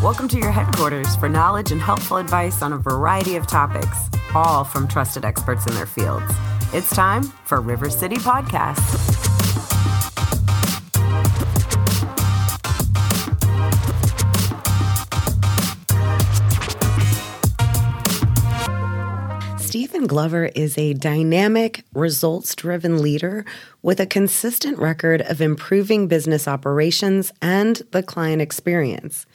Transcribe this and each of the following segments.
Welcome to your headquarters for knowledge and helpful advice on a variety of topics, all from trusted experts in their fields. It's time for River City Podcast. Glover is a dynamic, results driven leader with a consistent record of improving business operations and the client experience.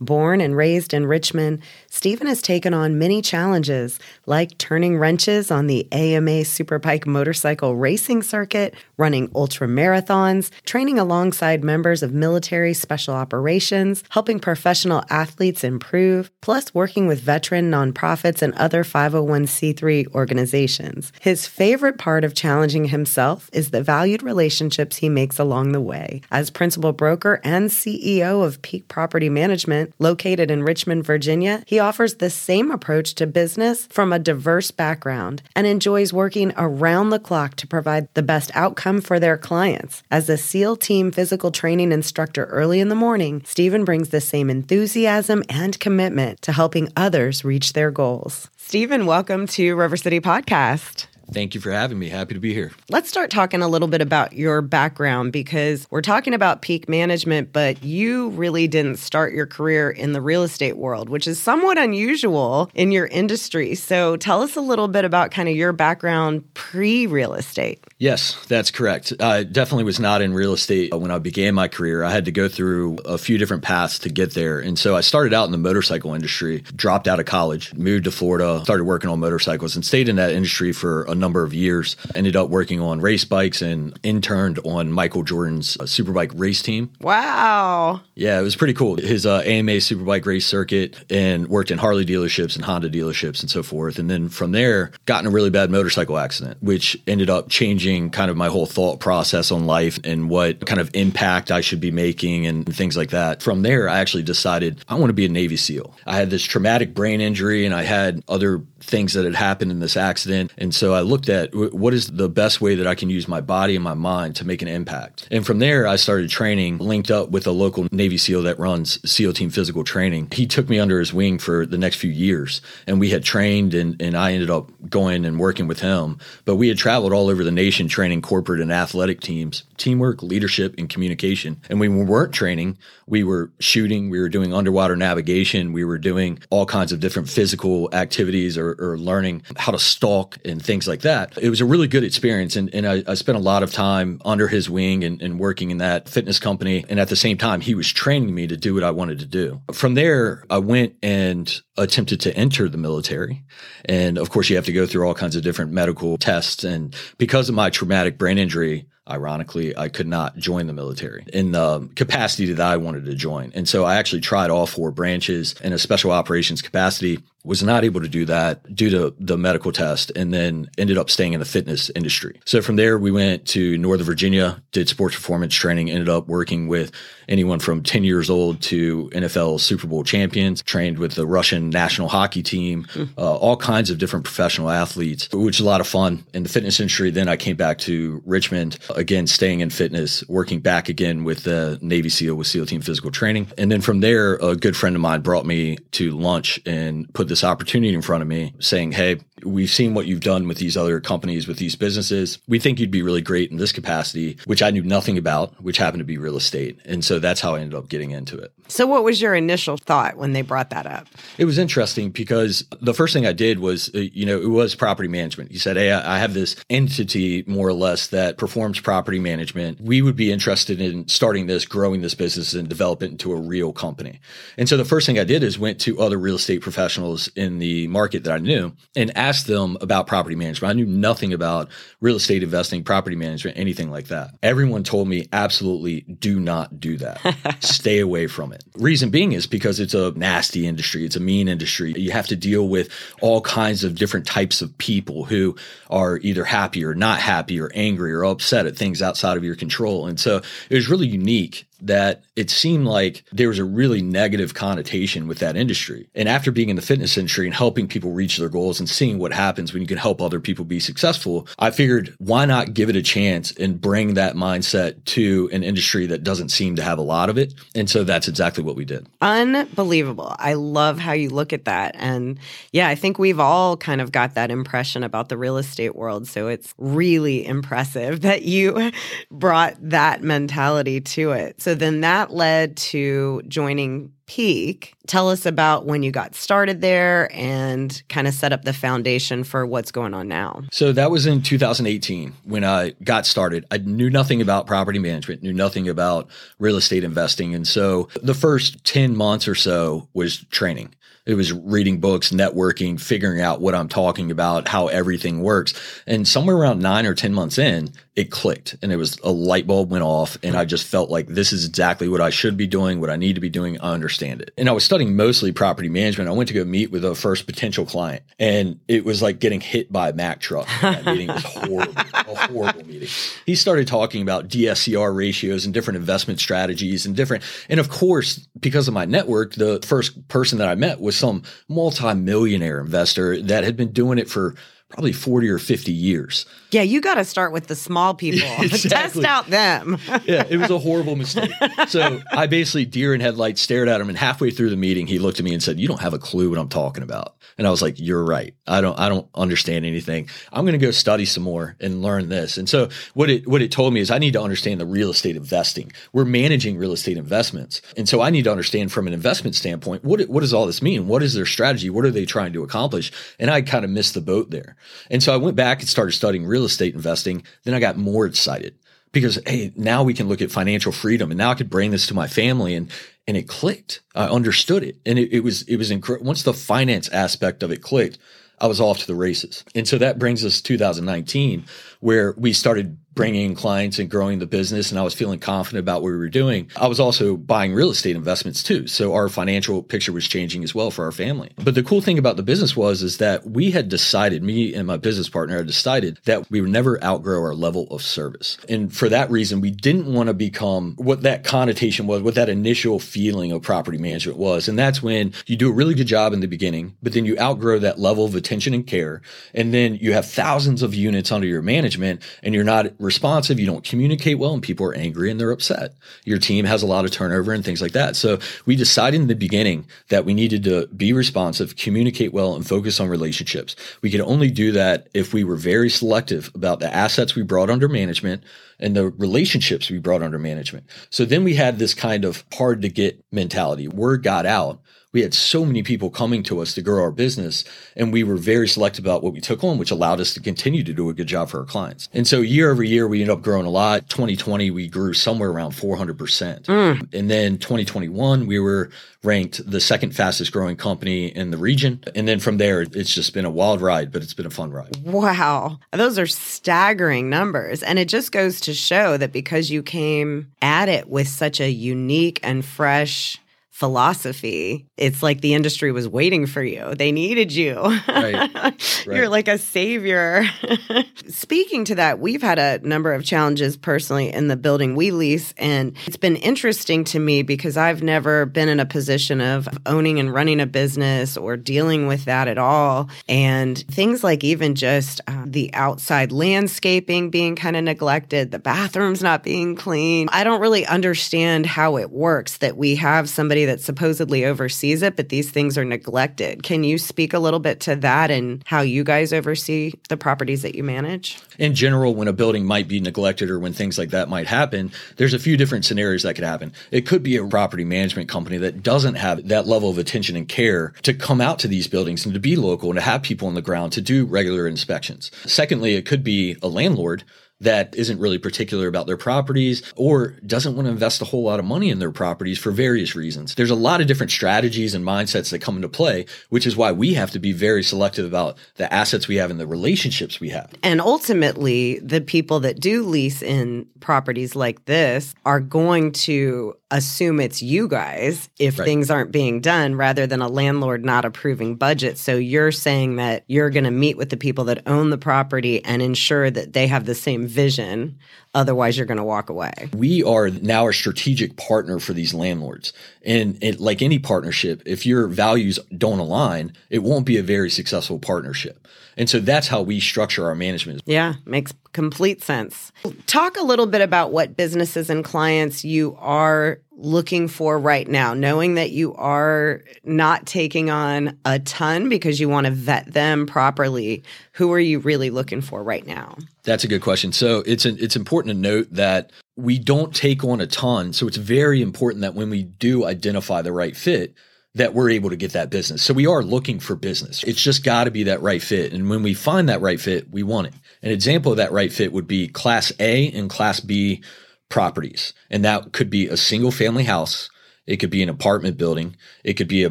Born and raised in Richmond, Stephen has taken on many challenges, like turning wrenches on the AMA Superbike motorcycle racing circuit, running ultra marathons, training alongside members of military special operations, helping professional athletes improve, plus working with veteran nonprofits and other 501c3 organizations. His favorite part of challenging himself is the valued relationships he makes along the way. As principal broker and CEO of Peak Property Management, located in Richmond, Virginia, he offers the same approach to business from a diverse background and enjoys working around the clock to provide the best outcome for their clients. As a SEAL team physical training instructor early in the morning, Stephen brings the same enthusiasm and commitment to helping others reach their goals. Stephen, welcome to River City Podcast. Thank you for having me. Happy to be here. Let's start talking a little bit about your background because we're talking about peak management, but you really didn't start your career in the real estate world, which is somewhat unusual in your industry. So tell us a little bit about kind of your background pre real estate. Yes, that's correct. I definitely was not in real estate when I began my career. I had to go through a few different paths to get there. And so I started out in the motorcycle industry, dropped out of college, moved to Florida, started working on motorcycles, and stayed in that industry for a number of years. Ended up working on race bikes and interned on Michael Jordan's uh, superbike race team. Wow. Yeah, it was pretty cool. His uh, AMA superbike race circuit and worked in Harley dealerships and Honda dealerships and so forth. And then from there, got in a really bad motorcycle accident, which ended up changing kind of my whole thought process on life and what kind of impact I should be making and things like that. From there, I actually decided I want to be a Navy SEAL. I had this traumatic brain injury and I had other things that had happened in this accident. And so I looked at what is the best way that I can use my body and my mind to make an impact. And from there, I started training, linked up with a local Navy SEAL that runs SEAL Team Physical Training. He took me under his wing for the next few years. And we had trained, and, and I ended up going and working with him. But we had traveled all over the nation training corporate and athletic teams, teamwork, leadership, and communication. And we weren't training, we were shooting, we were doing underwater navigation, we were doing all kinds of different physical activities or, or learning how to stalk and things like that. It was a really good experience. And, and I, I spent a lot of time under his wing and, and working in that fitness company. And at the same time, he was training me to do what I wanted to do. From there, I went and attempted to enter the military. And of course, you have to go through all kinds of different medical tests. And because of my traumatic brain injury, ironically, I could not join the military in the capacity that I wanted to join. And so I actually tried all four branches in a special operations capacity was not able to do that due to the medical test and then ended up staying in the fitness industry. So from there, we went to Northern Virginia, did sports performance training, ended up working with anyone from 10 years old to NFL Super Bowl champions, trained with the Russian national hockey team, mm. uh, all kinds of different professional athletes, which is a lot of fun in the fitness industry. Then I came back to Richmond, again, staying in fitness, working back again with the Navy SEAL with SEAL Team Physical Training. And then from there, a good friend of mine brought me to lunch and put this opportunity in front of me saying, Hey, we've seen what you've done with these other companies, with these businesses. We think you'd be really great in this capacity, which I knew nothing about, which happened to be real estate. And so that's how I ended up getting into it. So, what was your initial thought when they brought that up? It was interesting because the first thing I did was, uh, you know, it was property management. You said, Hey, I have this entity more or less that performs property management. We would be interested in starting this, growing this business, and develop it into a real company. And so the first thing I did is went to other real estate professionals in the market that I knew and asked them about property management. I knew nothing about real estate investing, property management, anything like that. Everyone told me absolutely do not do that. Stay away from it Reason being is because it's a nasty industry, it's a mean industry. You have to deal with all kinds of different types of people who are either happy or not happy or angry or upset at things outside of your control. And so it was really unique that it seemed like there was a really negative connotation with that industry. And after being in the fitness industry and helping people reach their goals and seeing what happens when you can help other people be successful, I figured why not give it a chance and bring that mindset to an industry that doesn't seem to have a lot of it. And so that's exactly what we did. Unbelievable. I love how you look at that. And yeah, I think we've all kind of got that impression about the real estate world. So it's really impressive that you brought that mentality to it. So then that led to joining Peak. Tell us about when you got started there and kind of set up the foundation for what's going on now. So that was in 2018 when I got started. I knew nothing about property management, knew nothing about real estate investing. And so the first 10 months or so was training. It was reading books, networking, figuring out what I'm talking about, how everything works. And somewhere around nine or 10 months in, it clicked and it was a light bulb went off. And I just felt like this is exactly what I should be doing, what I need to be doing. I understand it. And I was studying mostly property management. I went to go meet with a first potential client and it was like getting hit by a Mack truck. That meeting was horrible, a horrible meeting. He started talking about DSCR ratios and different investment strategies and different. And of course, because of my network, the first person that I met was some multimillionaire investor that had been doing it for probably 40 or 50 years. Yeah, you got to start with the small people. exactly. Test out them. yeah, it was a horrible mistake. So I basically deer in headlights stared at him and halfway through the meeting he looked at me and said, "You don't have a clue what I'm talking about." And I was like, "You're right. I don't I don't understand anything. I'm going to go study some more and learn this." And so what it what it told me is I need to understand the real estate investing. We're managing real estate investments. And so I need to understand from an investment standpoint, what what does all this mean? What is their strategy? What are they trying to accomplish? And I kind of missed the boat there. And so I went back and started studying real estate investing. Then I got more excited because, hey, now we can look at financial freedom and now I could bring this to my family and, and it clicked. I understood it. And it, it was, it was incredible. Once the finance aspect of it clicked, I was off to the races. And so that brings us 2019 where we started bringing clients and growing the business and I was feeling confident about what we were doing. I was also buying real estate investments too. So our financial picture was changing as well for our family. But the cool thing about the business was is that we had decided, me and my business partner had decided that we would never outgrow our level of service. And for that reason, we didn't want to become what that connotation was, what that initial feeling of property management was. And that's when you do a really good job in the beginning, but then you outgrow that level of attention and care. And then you have thousands of units under your management and you're not responsive, you don't communicate well, and people are angry and they're upset. Your team has a lot of turnover and things like that. So we decided in the beginning that we needed to be responsive, communicate well, and focus on relationships. We could only do that if we were very selective about the assets we brought under management and the relationships we brought under management. So then we had this kind of hard to get mentality. Word got out we had so many people coming to us to grow our business and we were very selective about what we took on which allowed us to continue to do a good job for our clients. And so year over year we ended up growing a lot. 2020 we grew somewhere around 400% mm. and then 2021 we were ranked the second fastest growing company in the region. And then from there it's just been a wild ride but it's been a fun ride. Wow. Those are staggering numbers. And it just goes to show that because you came at it with such a unique and fresh philosophy, it's like the industry was waiting for you. They needed you. Right. right. You're like a savior. Speaking to that, we've had a number of challenges personally in the building we lease. And it's been interesting to me because I've never been in a position of owning and running a business or dealing with that at all. And things like even just uh, the outside landscaping being kind of neglected, the bathrooms not being clean. I don't really understand how it works that we have somebody that supposedly oversees it, but these things are neglected. Can you speak a little bit to that and how you guys oversee the properties that you manage? In general, when a building might be neglected or when things like that might happen, there's a few different scenarios that could happen. It could be a property management company that doesn't have that level of attention and care to come out to these buildings and to be local and to have people on the ground to do regular inspections. Secondly, it could be a landlord that isn't really particular about their properties or doesn't want to invest a whole lot of money in their properties for various reasons. There's a lot of different strategies and mindsets that come into play, which is why we have to be very selective about the assets we have and the relationships we have. And ultimately, the people that do lease in properties like this are going to assume it's you guys if Right. things aren't being done rather than a landlord not approving budget. So you're saying that you're going to meet with the people that own the property and ensure that they have the same vision. Otherwise, you're going to walk away. we are now a strategic partner for these landlords. And it, like any partnership, if your values don't align, it won't be a very successful partnership. And so that's how we structure our management. Yeah, makes complete sense. Talk a little bit about what businesses and clients you are looking for right now, knowing that you are not taking on a ton because you want to vet them properly. Who are you really looking for right now? That's a good question. So it's an, it's important to note that we don't take on a ton. So it's very important that when we do identify the right fit, that we're able to get that business. So we are looking for business. It's just got to be that right fit. And when we find that right fit, we want it. An example of that right fit would be class A and class B properties. And that could be a single family house. It could be an apartment building. It could be a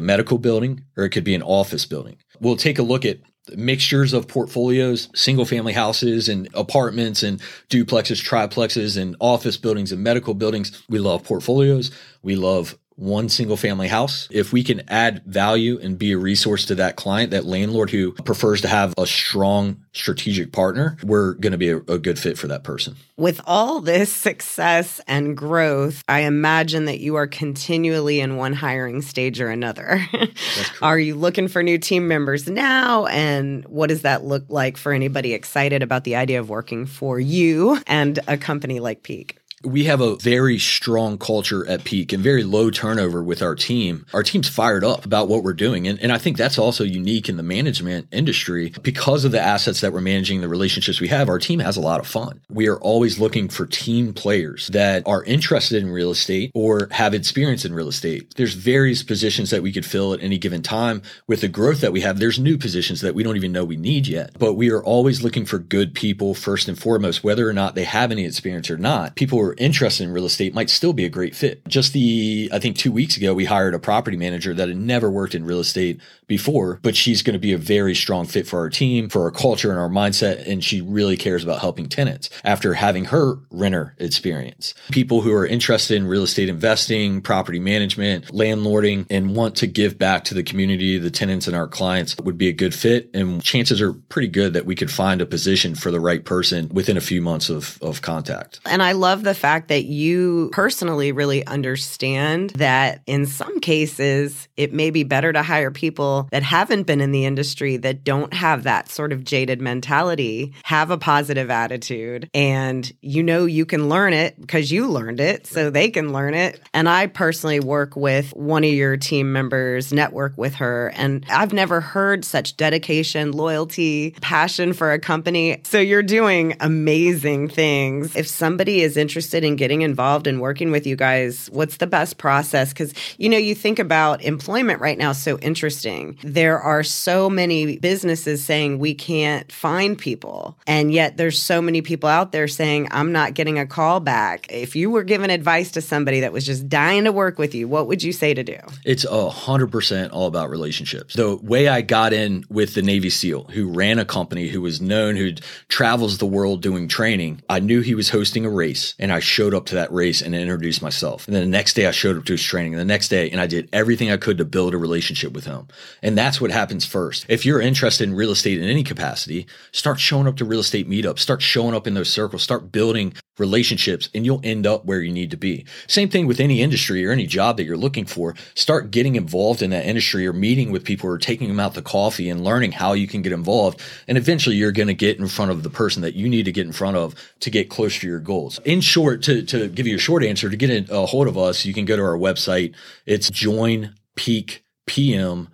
medical building or it could be an office building. We'll take a look at mixtures of portfolios, single family houses and apartments and duplexes, triplexes and office buildings and medical buildings. We love portfolios. We love one single family house. If we can add value and be a resource to that client, that landlord who prefers to have a strong strategic partner, we're going to be a, a good fit for that person. With all this success and growth, I imagine that you are continually in one hiring stage or another. are you looking for new team members now? And what does that look like for anybody excited about the idea of working for you and a company like Peak? We have a very strong culture at Peak and very low turnover with our team. Our team's fired up about what we're doing. And, and I think that's also unique in the management industry because of the assets that we're managing, the relationships we have. Our team has a lot of fun. We are always looking for team players that are interested in real estate or have experience in real estate. There's various positions that we could fill at any given time. With the growth that we have, there's new positions that we don't even know we need yet. But we are always looking for good people first and foremost, whether or not they have any experience or not. People who are interested in real estate might still be a great fit. Just the, I think two weeks ago, we hired a property manager that had never worked in real estate before, but she's going to be a very strong fit for our team, for our culture and our mindset. And she really cares about helping tenants after having her renter experience. People who are interested in real estate investing, property management, landlording, and want to give back to the community, the tenants and our clients would be a good fit. And chances are pretty good that we could find a position for the right person within a few months of, of contact. And I love the fact that you personally really understand that in some cases, it may be better to hire people that haven't been in the industry, that don't have that sort of jaded mentality, have a positive attitude, and you know you can learn it because you learned it, so they can learn it. And I personally work with one of your team members, network with her, and I've never heard such dedication, loyalty, passion for a company. So you're doing amazing things. If somebody is interested in getting involved and working with you guys, what's the best process? Because, you know, you think about employment right now, so interesting. There are so many businesses saying we can't find people. And yet there's so many people out there saying, I'm not getting a call back. If you were giving advice to somebody that was just dying to work with you, what would you say to do? It's a hundred percent all about relationships. The way I got in with the Navy SEAL, who ran a company, who was known, who travels the world doing training, I knew he was hosting a race, and I showed up to that race and introduced myself. And then the next day, I showed up to his training. And the next day, and I did everything I could to build a relationship with him. And that's what happens first. If you're interested in real estate in any capacity, start showing up to real estate meetups, start showing up in those circles, start building relationships, and you'll end up where you need to be. Same thing with any industry or any job that you're looking for. Start getting involved in that industry or meeting with people or taking them out to coffee and learning how you can get involved. And eventually you're going to get in front of the person that you need to get in front of to get close to your goals. In short, to, to give you a short answer, to get a hold of us, you can go to our website. It's joinpeakpm.com.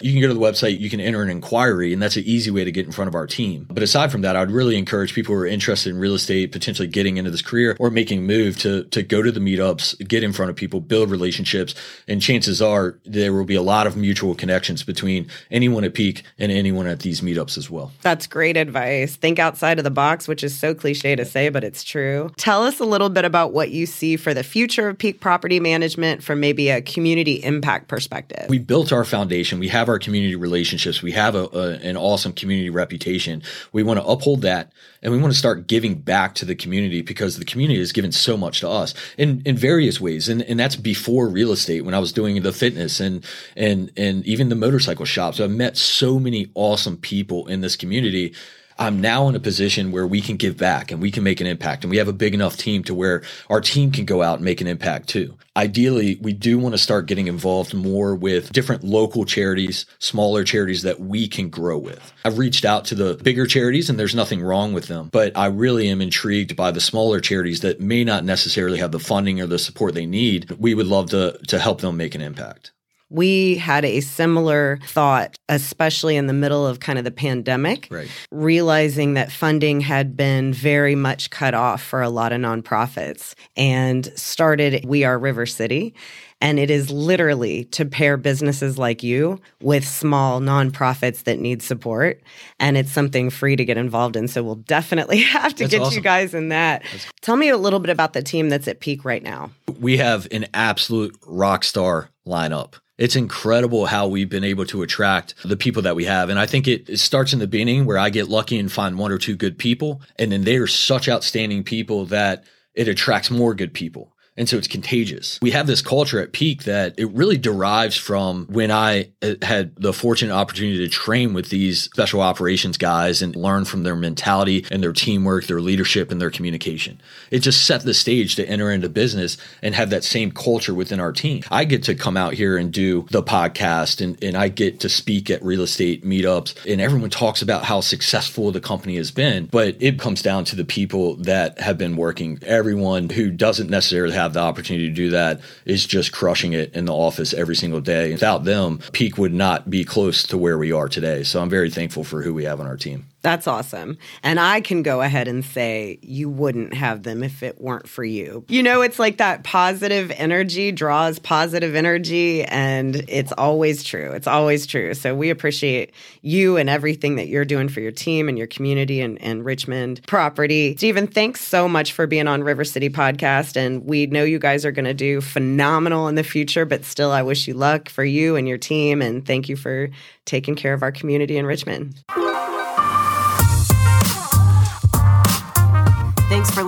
You can go to the website, you can enter an inquiry, and that's an easy way to get in front of our team. But aside from that, I'd really encourage people who are interested in real estate, potentially getting into this career or making a move to, to go to the meetups, get in front of people, build relationships. And chances are there will be a lot of mutual connections between anyone at Peak and anyone at these meetups as well. That's great advice. Think outside of the box, which is so cliche to say, but it's true. Tell us a little bit about what you see for the future of peak property management from maybe a community impact perspective. We built our our foundation, we have our community relationships, we have a, a, an awesome community reputation. We want to uphold that and we want to start giving back to the community because the community has given so much to us in, in various ways. And, and that's before real estate when I was doing the fitness and, and, and even the motorcycle shops. I've met so many awesome people in this community I'm now in a position where we can give back and we can make an impact. And we have a big enough team to where our team can go out and make an impact too. Ideally, we do want to start getting involved more with different local charities, smaller charities that we can grow with. I've reached out to the bigger charities and there's nothing wrong with them, but I really am intrigued by the smaller charities that may not necessarily have the funding or the support they need. We would love to, to help them make an impact. We had a similar thought, especially in the middle of kind of the pandemic, right. realizing that funding had been very much cut off for a lot of nonprofits and started We Are River City. And it is literally to pair businesses like you with small nonprofits that need support. And it's something free to get involved in. So we'll definitely have to that's get awesome. you guys in that. That's- Tell me a little bit about the team that's at peak right now. We have an absolute rock star lineup. It's incredible how we've been able to attract the people that we have. And I think it, it, starts in the beginning where I get lucky and find one or two good people. And then they are such outstanding people that it attracts more good people. And so it's contagious. We have this culture at Peak that it really derives from when I uh, had the fortunate opportunity to train with these special operations guys and learn from their mentality and their teamwork, their leadership, and their communication. It just set the stage to enter into business and have that same culture within our team. I get to come out here and do the podcast and, and I get to speak at real estate meetups and everyone talks about how successful the company has been, but it comes down to the people that have been working. Everyone who doesn't necessarily have have the opportunity to do that is just crushing it in the office every single day. Without them, Peak would not be close to where we are today. So I'm very thankful for who we have on our team. That's awesome. And I can go ahead and say you wouldn't have them if it weren't for you. You know, it's like that positive energy draws positive energy, and it's always true. It's always true. So we appreciate you and everything that you're doing for your team and your community and, and Richmond property. Stephen, thanks so much for being on River City Podcast. And we know you guys are going to do phenomenal in the future, but still, I wish you luck for you and your team. And thank you for taking care of our community in Richmond.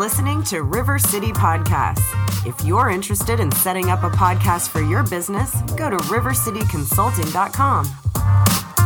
Listening to River City Podcasts. If you're interested in setting up a podcast for your business, go to rivercityconsulting.com